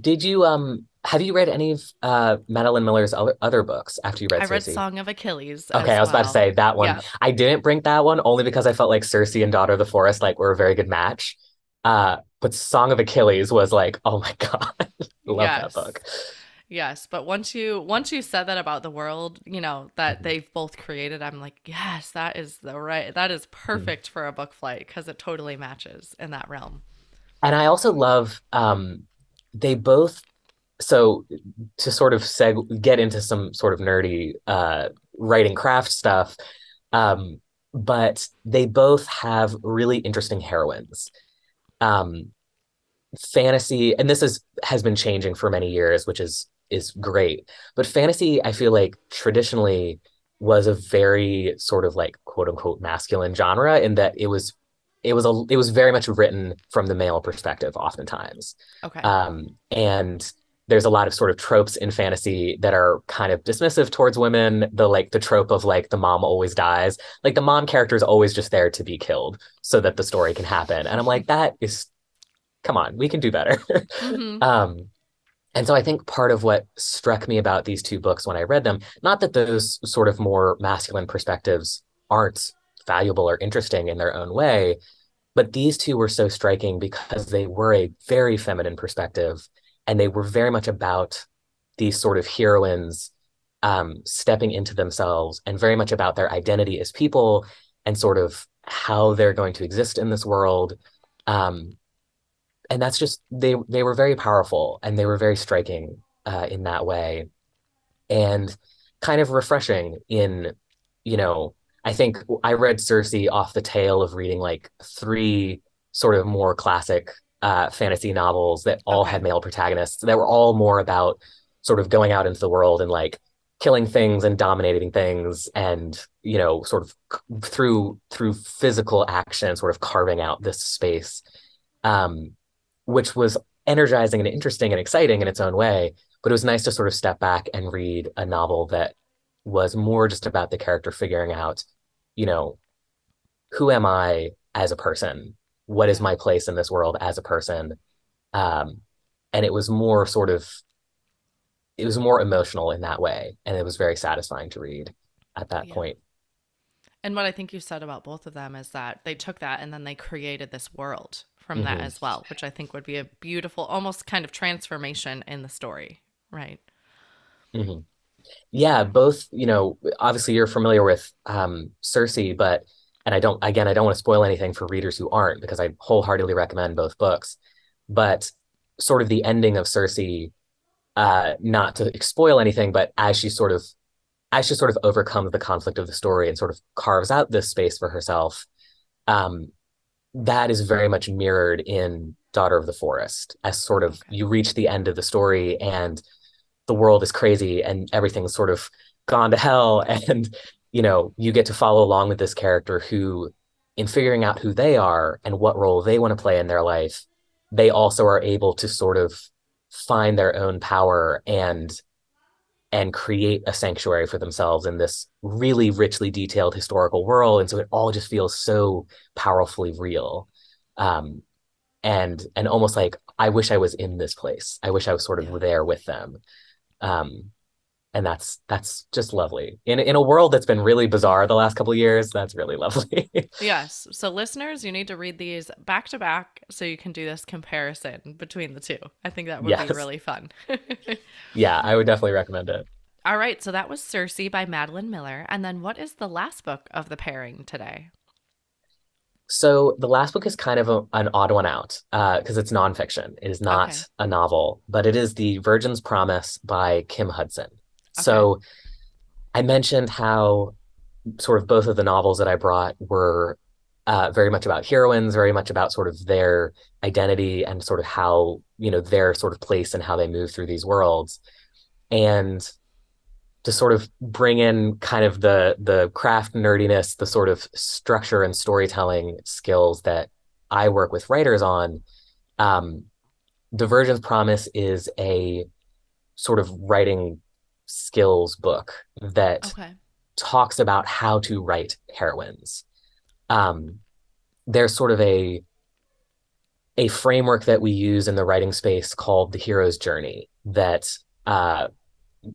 Did you um have you read any of uh Madeline Miller's other, other books after you read I read Song of Achilles. Okay, I was well. about to say that one. Yeah. I didn't bring that one only because I felt like Circe and Daughter of the Forest like were a very good match. Uh but Song of Achilles was like, oh my god. Love yes. that book. Yes, but once you once you said that about the world, you know, that mm-hmm. they've both created, I'm like, yes, that is the right that is mm-hmm. perfect mm-hmm. for a book flight because it totally matches in that realm. And I also love um they both so to sort of seg- get into some sort of nerdy uh writing craft stuff um but they both have really interesting heroines. Um fantasy and this is has been changing for many years which is is great. But fantasy, I feel like traditionally was a very sort of like quote unquote masculine genre in that it was it was a it was very much written from the male perspective oftentimes. Okay. Um, and there's a lot of sort of tropes in fantasy that are kind of dismissive towards women. The like the trope of like the mom always dies. Like the mom character is always just there to be killed so that the story can happen. And I'm like, that is come on, we can do better. Mm-hmm. um, and so I think part of what struck me about these two books when I read them, not that those sort of more masculine perspectives aren't valuable or interesting in their own way, but these two were so striking because they were a very feminine perspective and they were very much about these sort of heroines um, stepping into themselves and very much about their identity as people and sort of how they're going to exist in this world. Um, and that's just they they were very powerful and they were very striking uh, in that way, and kind of refreshing in, you know, I think I read Circe off the tail of reading like three sort of more classic uh, fantasy novels that all had male protagonists that were all more about sort of going out into the world and like killing things and dominating things and you know sort of through through physical action sort of carving out this space um which was energizing and interesting and exciting in its own way. But it was nice to sort of step back and read a novel that was more just about the character figuring out, you know, who am I as a person? What is my place in this world as a person? Um, and it was more sort of, it was more emotional in that way. And it was very satisfying to read at that yeah. point. And what I think you said about both of them is that they took that and then they created this world from mm-hmm. that as well, which I think would be a beautiful, almost kind of transformation in the story, right? Mm-hmm. Yeah, both. You know, obviously you're familiar with um, Circe, but and I don't. Again, I don't want to spoil anything for readers who aren't because I wholeheartedly recommend both books. But sort of the ending of Circe, uh, not to spoil anything, but as she sort of as she sort of overcomes the conflict of the story and sort of carves out this space for herself, um, that is very much mirrored in Daughter of the Forest as sort of okay. you reach the end of the story and the world is crazy and everything's sort of gone to hell. And you know you get to follow along with this character who in figuring out who they are and what role they want to play in their life they also are able to sort of find their own power and and create a sanctuary for themselves in this really richly detailed historical world. And so it all just feels so powerfully real. Um, and and almost like i wish i was in this place. I wish i was sort of yeah. there with them um, and that's that's just lovely. In in a world that's been really bizarre the last couple of years that's really lovely. Yes. So listeners you need to read these back to back so you can do this comparison between the two. I think that would yes. be really fun. Yeah i would definitely recommend it. All right. So that was circe by madeline miller. And then what is the last book of the pairing today so the last book is kind of a, an odd one out because uh, it's nonfiction. It is not okay. a novel, but it is The Virgin's Promise by Kim Hudson. Okay. So I mentioned how sort of both of the novels that I brought were uh, very much about heroines, very much about sort of their identity and sort of how, you know, their sort of place and how they move through these worlds. And to sort of bring in kind of the the craft nerdiness, the sort of structure and storytelling skills that I work with writers on. Um, Virgin's Promise is a sort of writing skills book that okay. talks about how to write heroines. Um, there's sort of a a framework that we use in the writing space called the hero's journey that uh,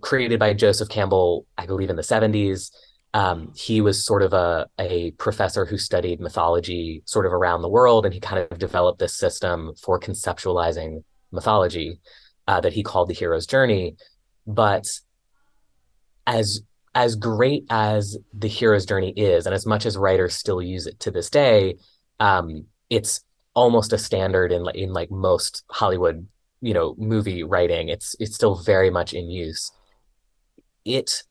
created by Joseph Campbell, I believe in the 70s. Um, he was sort of a, a professor who studied mythology sort of around the world, and he kind of developed this system for conceptualizing mythology uh, that he called the hero's journey. But as as great as the hero's journey is, and as much as writers still use it to this day, um, it's almost a standard in in like most Hollywood, you know, movie writing. It's it's still very much in use. It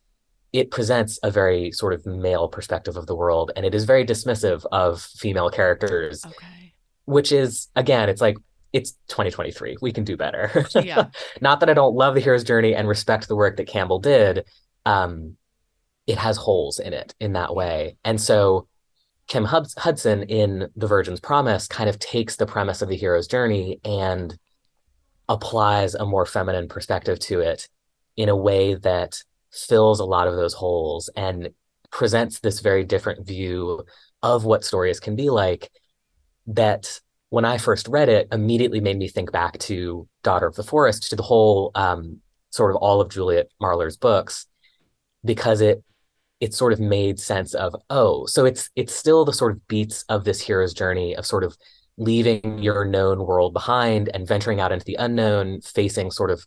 it presents a very sort of male perspective of the world, and it is very dismissive of female characters. Okay. Which is again, it's like it's 2023. We can do better. Yeah. Not that I don't love the hero's journey and respect the work that Campbell did, um, it has holes in it in that way. And so Kim Hudson in The Virgin's Promise kind of takes the premise of the hero's journey and applies a more feminine perspective to it in a way that fills a lot of those holes and presents this very different view of what stories can be like that when I first read it immediately made me think back to Daughter of the Forest, to the whole um, sort of all of Juliet Marillier's books, because it it sort of made sense of oh so it's it's still the sort of beats of this hero's journey of sort of leaving your known world behind and venturing out into the unknown facing sort of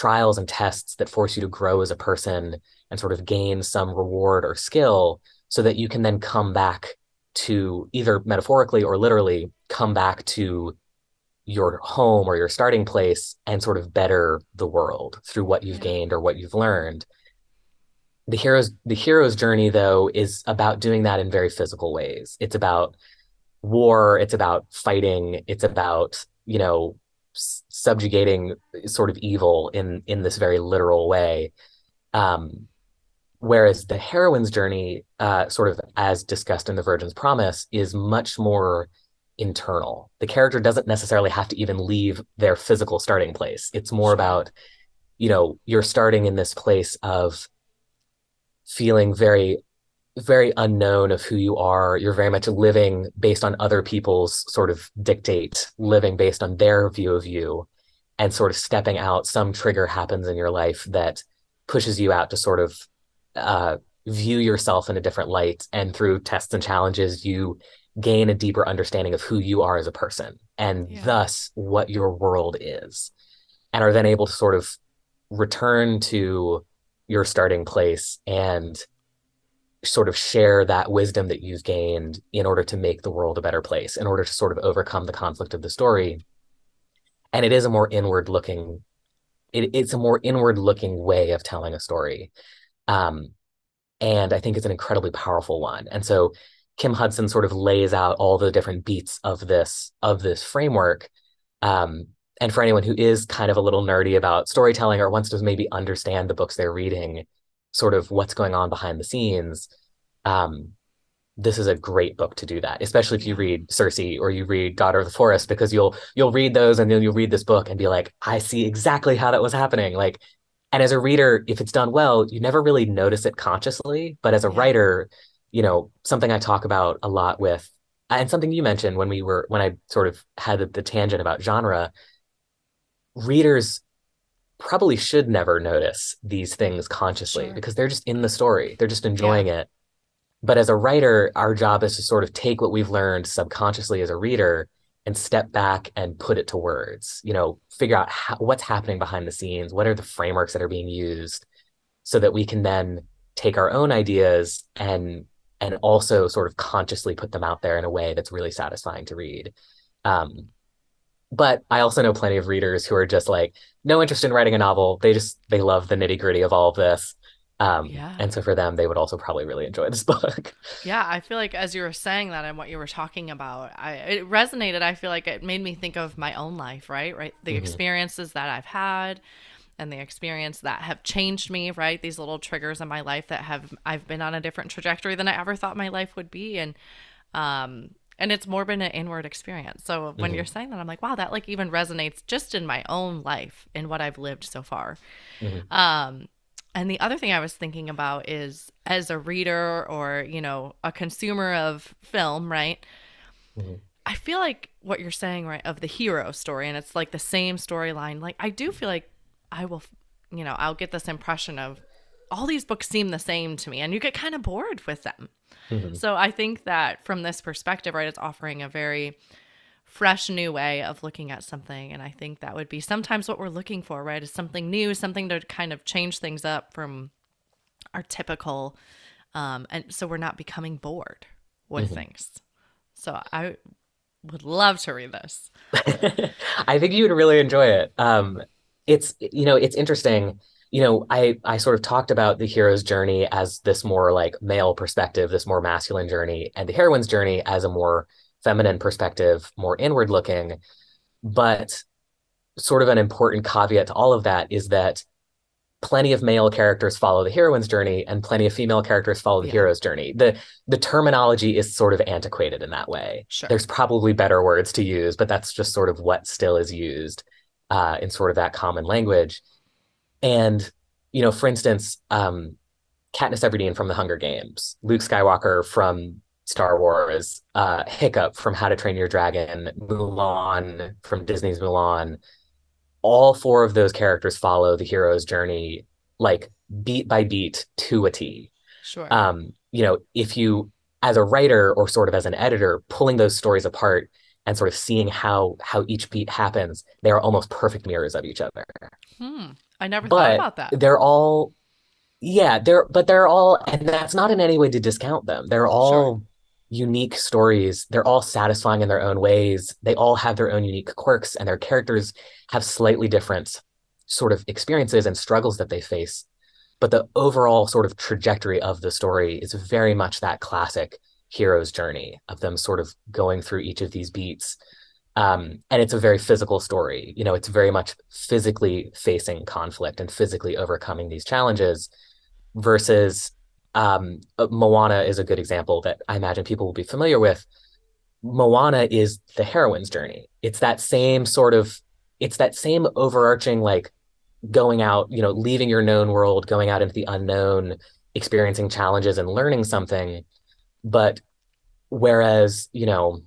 trials and tests that force you to grow as a person and sort of gain some reward or skill so that you can then come back to either metaphorically or literally come back to your home or your starting place and sort of better the world through what you've gained or what you've learned. The hero's the hero's journey though is about doing that in very physical ways. It's about war it's about fighting it's about you know subjugating sort of evil in in this very literal way. Um whereas the heroine's journey uh sort of as discussed in the virgin's promise is much more internal. The character doesn't necessarily have to even leave their physical starting place. It's more about you know you're starting in this place of feeling very very unknown of who you are. You're very much living based on other people's sort of dictate living based on their view of you and sort of stepping out. Some trigger happens in your life that pushes you out to sort of uh, view yourself in a different light. And through tests and challenges you gain a deeper understanding of who you are as a person and yeah. thus what your world is. And are then able to sort of return to your starting place and sort of share that wisdom that you've gained in order to make the world a better place, in order to sort of overcome the conflict of the story. And it is a more inward looking, it, it's a more inward looking way of telling a story. Um, and I think it's an incredibly powerful one. And so Kim Hudson sort of lays out all the different beats of this of this framework um, and for anyone who is kind of a little nerdy about storytelling or wants to maybe understand the books they're reading, sort of what's going on behind the scenes, um, this is a great book to do that, especially if you read Circe or you read Daughter of the Forest, because you'll you'll read those and then you'll read this book and be like, I see exactly how that was happening. Like, and as a reader, if it's done well, you never really notice it consciously. But as a writer, you know, something I talk about a lot with, and something you mentioned when we were when I sort of had the tangent about genre readers probably should never notice these things consciously Sure. because they're just in the story. They're just enjoying it. But as a writer, our job is to sort of take what we've learned subconsciously as a reader and step back and put it to words. You know, figure out how, what's happening behind the scenes, what are the frameworks that are being used, so that we can then take our own ideas and and also sort of consciously put them out there in a way that's really satisfying to read. Um, but I also know plenty of readers who are just like no interest in writing a novel. They just they love the nitty gritty of all of this. Um, Yeah. and so for them, they would also probably really enjoy this book. Yeah, I feel like as you were saying that and what you were talking about, I it resonated. I feel like it made me think of my own life, right? Right, the Mhm. experiences that I've had and the experience that have changed me, right? These little triggers in my life that have I've been on a different trajectory than I ever thought my life would be and um and it's more been an inward experience. So when Mhm. you're saying that, I'm like, wow, that like even resonates just in my own life in what I've lived so far. Mhm. Um, and the other thing I was thinking about is as a reader or, you know, a consumer of film, right? Mhm. I feel like what you're saying, right, of the hero story, and it's like the same storyline. Like, I do feel like I will, you know, I'll get this impression of all these books seem the same to me, and you get kind of bored with them. Mhm. So I think that from this perspective, right, it's offering a very fresh new way of looking at something. And I think that would be sometimes what we're looking for, right? Is something new, something to kind of change things up from our typical um and so we're not becoming bored with Mhm. things. So I would love to read this. I think you would really enjoy it. Um, it's you know it's interesting. You know, I I sort of talked about the hero's journey as this more like male perspective, this more masculine journey, and the heroine's journey as a more feminine perspective, more inward looking. But sort of an important caveat to all of that is that plenty of male characters follow the heroine's journey and plenty of female characters follow the Yeah. hero's journey. The the terminology is sort of antiquated in that way. Sure. There's probably better words to use, but that's just sort of what still is used uh, in sort of that common language. And, you know, for instance, um, Katniss Everdeen from The Hunger Games, Luke Skywalker from Star Wars, uh, Hiccup from How to Train Your Dragon, Mulan from Disney's Mulan. All four of those characters follow the hero's journey, like beat by beat to a T Sure. um, you know, if you, as a writer or sort of as an editor, pulling those stories apart and sort of seeing how how each beat happens, they are almost perfect mirrors of each other. hmm. I never thought about that. they're all, yeah, they're but they're all, and that's not in any way to discount them. They're all unique stories. They're all satisfying in their own ways. They all have their own unique quirks, and their characters have slightly different sort of experiences and struggles that they face. But the overall sort of trajectory of the story is very much that classic hero's journey of them sort of going through each of these beats. Um, and it's a very physical story. You know, it's very much physically facing conflict and physically overcoming these challenges versus um, uh, Moana is a good example that I imagine people will be familiar with. Moana is the heroine's journey. It's that same sort of, it's that same overarching like going out, you know, leaving your known world, going out into the unknown, experiencing challenges and learning something. But whereas, you know,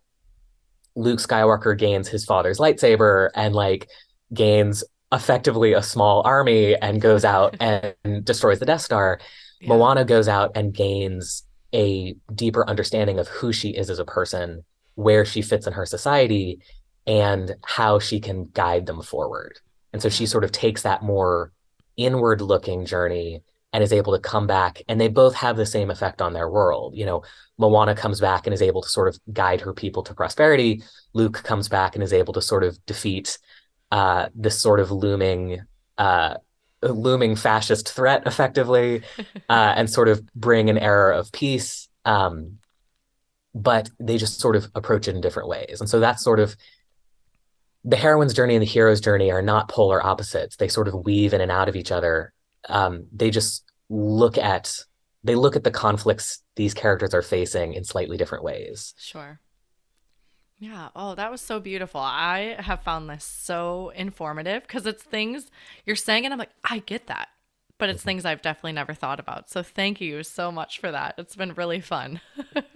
Luke Skywalker gains his father's lightsaber and like gains effectively a small army and goes out and destroys the Death Star. Yeah. Moana goes out and gains a deeper understanding of who she is as a person, where she fits in her society, and how she can guide them forward. And so she sort of takes that more inward looking journey and is able to come back. And they both have the same effect on their world. You know, Moana comes back and is able to sort of guide her people to prosperity. Luke comes back and is able to sort of defeat uh, this sort of looming uh, looming fascist threat effectively uh, and sort of bring an era of peace. Um, but they just sort of approach it in different ways. And so that's sort of the heroine's journey and the hero's journey are not polar opposites. They sort of weave in and out of each other. Um, they just look at they look at the conflicts these characters are facing in slightly different ways. Sure. Yeah. Oh, that was so beautiful. I have found this so informative because it's things you're saying, and I'm like, I get that. But it's things I've definitely never thought about. So thank you so much for that. It's been really fun.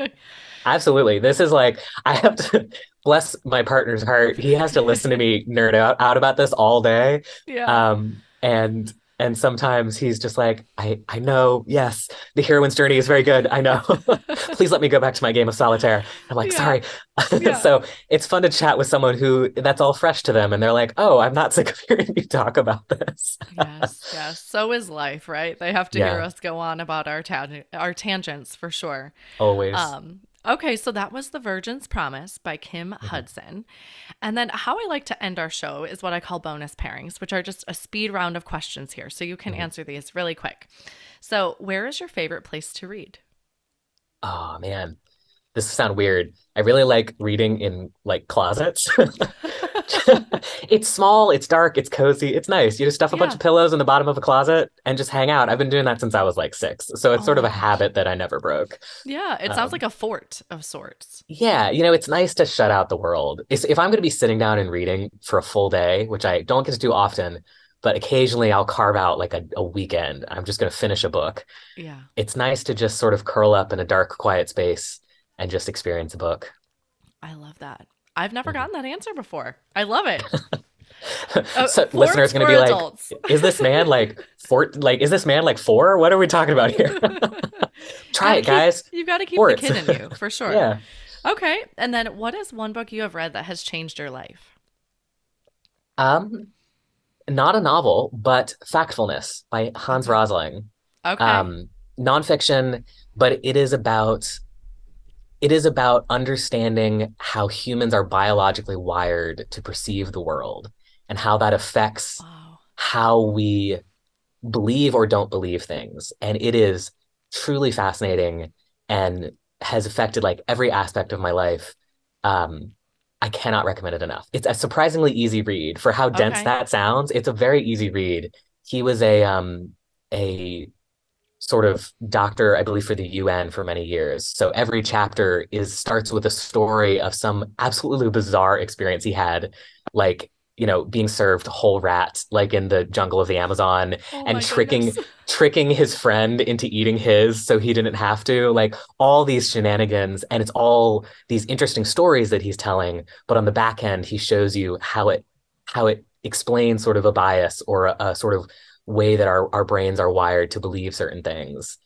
Absolutely. This is like I have to bless my partner's heart. He has to listen to me nerd out, out about this all day. yeah. Um, and and sometimes he's just like, I, I know, yes, the heroine's journey is very good. I know. Please let me go back to my game of solitaire. I'm like, Yeah. sorry. Yeah. so it's fun to chat with someone who that's all fresh to them. And they're like, oh, I'm not sick of hearing you talk about this. yes, yes. So is life, right? They have to hear us go on about our tang- our tangents for sure. Always. Um, okay, so that was The Virgin's Promise by Kim Mm-hmm. Hudson. And then how I like to end our show is what I call bonus pairings, which are just a speed round of questions here. So you can Mm-hmm. answer these really quick. So, where is your favorite place to read? Oh man, this sound weird. I really like reading in like closets. It's small, it's dark, it's cozy, it's nice. You just stuff a bunch of pillows in the bottom of a closet and just hang out. I've been doing that since I was like six. So it's Oh sort of a habit that I never broke. Yeah, it sounds Um, like a fort of sorts. Yeah, you know, it's nice to shut out the world. It's, if I'm going to be sitting down and reading for a full day, which I don't get to do often, but occasionally I'll carve out like a, a weekend. I'm just going to finish a book. Yeah, It's nice to just sort of curl up in a dark, quiet space and just experience a book. I love that. I've never Mhm. gotten that answer before. I love it. Uh, So listeners going to be like, is this man like four? Like, is this man like four? What are we talking about here? Try it, keep- guys. You've got to keep Forts. the kid in you for sure. Yeah. Okay. And then what is one book you have read that has changed your life? Um, not a novel, but Factfulness by Hans Rosling. Okay. um, nonfiction, but it is about it is about understanding how humans are biologically wired to perceive the world and how that affects wow. how we believe or don't believe things. And it is truly fascinating and has affected like every aspect of my life. Um, I cannot recommend it enough. It's a surprisingly easy read for how dense Okay. that sounds. It's a very easy read. He was a um a sort of doctor, I believe, for the UN for many years. So every chapter is starts with a story of some absolutely bizarre experience he had, like, you know, being served whole rats, like in the jungle of the Amazon, Oh and tricking goodness. tricking his friend into eating his so he didn't have to, like all these shenanigans. And it's all these interesting stories that he's telling, but on the back end, he shows you how it how it explains sort of a bias or a, a sort of way that our, our brains are wired to believe certain things.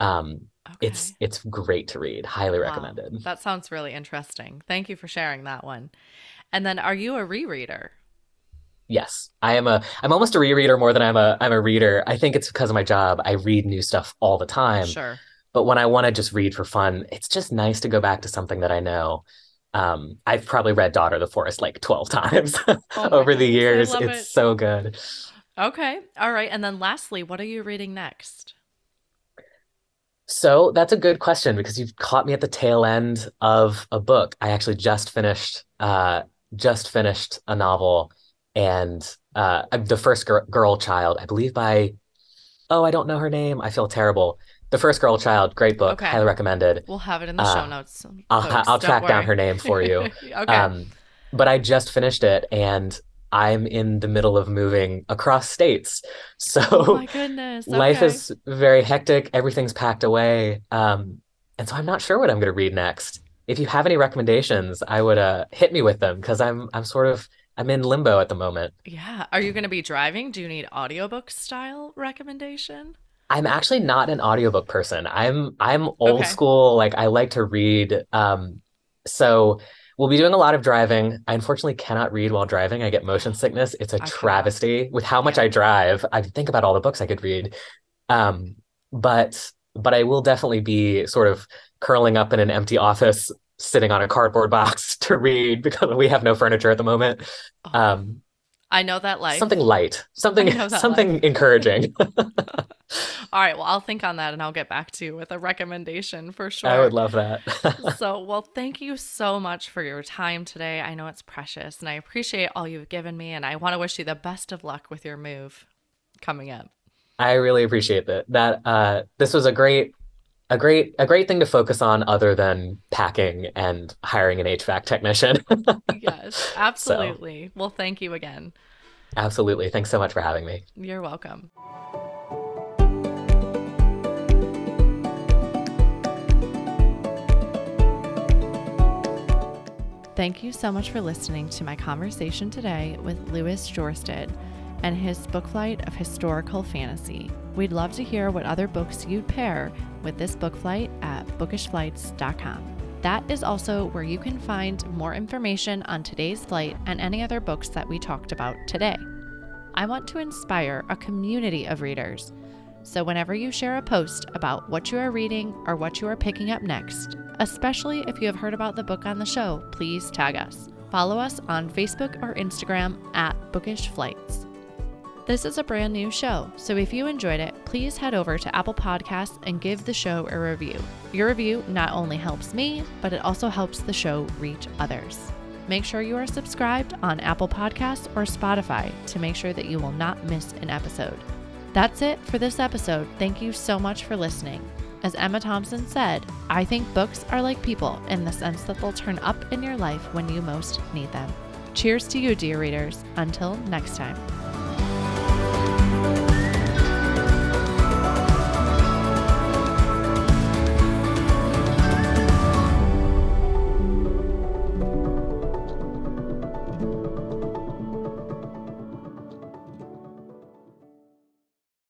Um, it's Okay. it's great to read. Highly Wow. recommended. That sounds really interesting. Thank you for sharing that one. And then are you a rereader? Yes, I am a I'm almost a rereader more than I'm a I'm a reader. I think it's because of my job. I read new stuff all the time. Sure. But when I want to just read for fun, it's just nice to go back to something that I know. Um, I've probably read Daughter of the Forest like 12 times Oh over the goodness, years. It's it. so good. Okay. All right. And then lastly, what are you reading next? So that's a good question because you've caught me at the tail end of a book. I actually just finished uh just finished a novel and uh The First Gir Girl Child, I believe by oh, I don't know her name. I feel terrible. The First Girl Child, great book, Okay. highly recommended. We'll have it in the Uh, show notes. I'll I'll track down her name for you. okay. Um, but I just finished it and I'm in the middle of moving across states. So oh my goodness. life is very hectic. Everything's packed away. Um, and so I'm not sure what I'm going to read next. If you have any recommendations, I would uh, hit me with them because I'm I'm sort of I'm in limbo at the moment. Yeah. Are you going to be driving? Do you need audiobook style recommendation? I'm actually not an audiobook person. I'm I'm old Okay. school. Like I like to read. Um, so we'll be doing a lot of driving. I unfortunately cannot read while driving. I get motion sickness. It's a I travesty with how much I drive. I think about all the books I could read. Um, but but I will definitely be sort of curling up in an empty office, sitting on a cardboard box to read because we have no furniture at the moment. Oh, Um, I know that life. something light, something I know that something life. encouraging. All right. Well, I'll think on that and I'll get back to you with a recommendation for sure. I would love that. so, well, thank you so much for your time today. I know it's precious and I appreciate all you've given me. And I want to wish you the best of luck with your move coming up. I really appreciate that. That uh, this was a great, a great, a great thing to focus on, other than packing and hiring an HVAC technician. Yes, absolutely. Well, thank you again. Absolutely. Thanks so much for having me. You're welcome. Thank you so much for listening to my conversation today with Lewis Jorstad. And his book flight of historical fantasy. We'd love to hear what other books you'd pair with this book flight at bookishflights.com. That is also where you can find more information on today's flight and any other books that we talked about today. I want to inspire a community of readers. So, whenever you share a post about what you are reading or what you are picking up next, especially if you have heard about the book on the show, please tag us. Follow us on Facebook or Instagram at Bookish Flights. This is a brand new show, so if you enjoyed it, please head over to Apple Podcasts and give the show a review. Your review not only helps me, but it also helps the show reach others. Make sure you are subscribed on Apple Podcasts or Spotify to make sure that you will not miss an episode. That's it for this episode. Thank you so much for listening. As Emma Thompson said, I think books are like people in the sense that they'll turn up in your life when you most need them. Cheers to you, dear readers. Until next time.